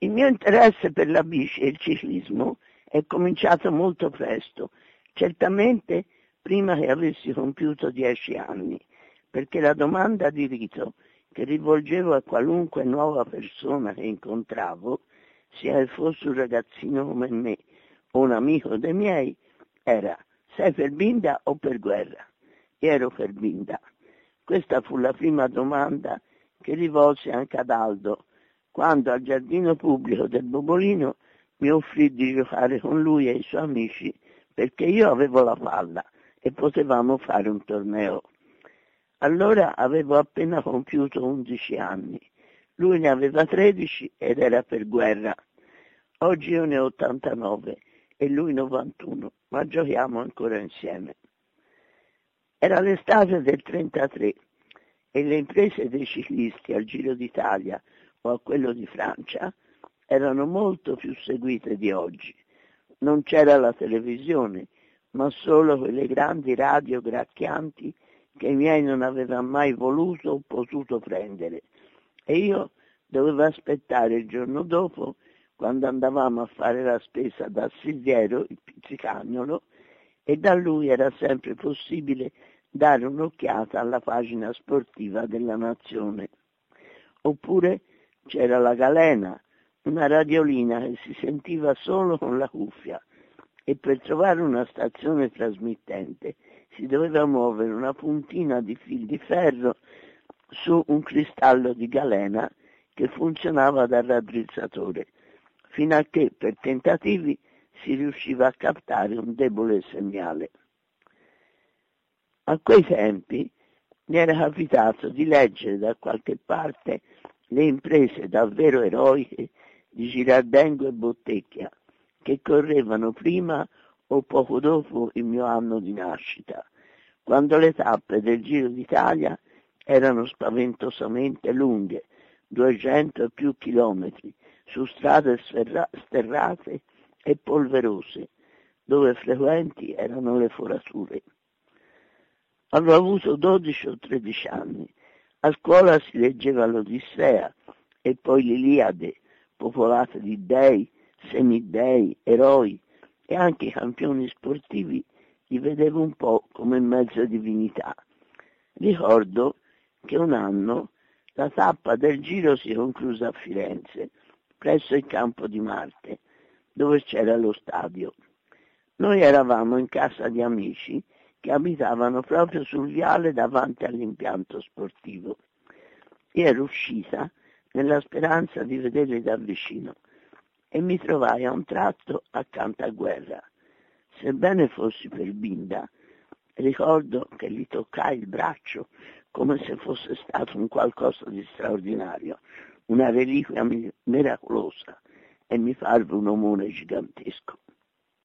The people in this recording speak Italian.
Il mio interesse per la bici e il ciclismo è cominciato molto presto, certamente prima che avessi compiuto dieci anni, perché la domanda di rito che rivolgevo a qualunque nuova persona che incontravo, sia che fosse un ragazzino come me o un amico dei miei, era sei per Binda o per guerra? E ero per Binda. Questa fu la prima domanda che rivolsi anche ad Aldo, quando al giardino pubblico del Bobolino mi offrì di giocare con lui e i suoi amici perché io avevo la palla e potevamo fare un torneo. Allora avevo appena compiuto 11 anni, lui ne aveva 13 ed era per guerra. Oggi io ne ho 89 e lui 91, ma giochiamo ancora insieme. Era l'estate del 33 e le imprese dei ciclisti al Giro d'Italia a quello di Francia erano molto più seguite di oggi. Non c'era la televisione, ma solo quelle grandi radio gracchianti che i miei non avevano mai voluto o potuto prendere. E io dovevo aspettare il giorno dopo, quando andavamo a fare la spesa da Silviero, il pizzicagnolo, e da lui era sempre possibile dare un'occhiata alla pagina sportiva della nazione. Oppure c'era la galena, una radiolina che si sentiva solo con la cuffia e per trovare una stazione trasmittente si doveva muovere una puntina di fil di ferro su un cristallo di galena che funzionava da raddrizzatore, fino a che per tentativi si riusciva a captare un debole segnale. A quei tempi mi era capitato di leggere da qualche parte le imprese davvero eroiche di Girardengo e Bottecchia, che correvano prima o poco dopo il mio anno di nascita, quando le tappe del Giro d'Italia erano spaventosamente lunghe, 200 e più chilometri, su strade sterrate e polverose, dove frequenti erano le forature. Avevo avuto 12 o 13 anni. Scuola si leggeva l'Odissea e poi l'Iliade, popolata di dei, semidei, eroi e anche campioni sportivi li vedevo un po' come mezza divinità. Ricordo che un anno la tappa del giro si concluse a Firenze, presso il campo di Marte, dove c'era lo stadio. Noi eravamo in casa di amici che abitavano proprio sul viale davanti all'impianto sportivo. Io ero uscita nella speranza di vederli da vicino e mi trovai a un tratto accanto a guerra. Sebbene fossi per Binda, ricordo che gli toccai il braccio come se fosse stato un qualcosa di straordinario, una reliquia miracolosa, e mi parve un omone gigantesco.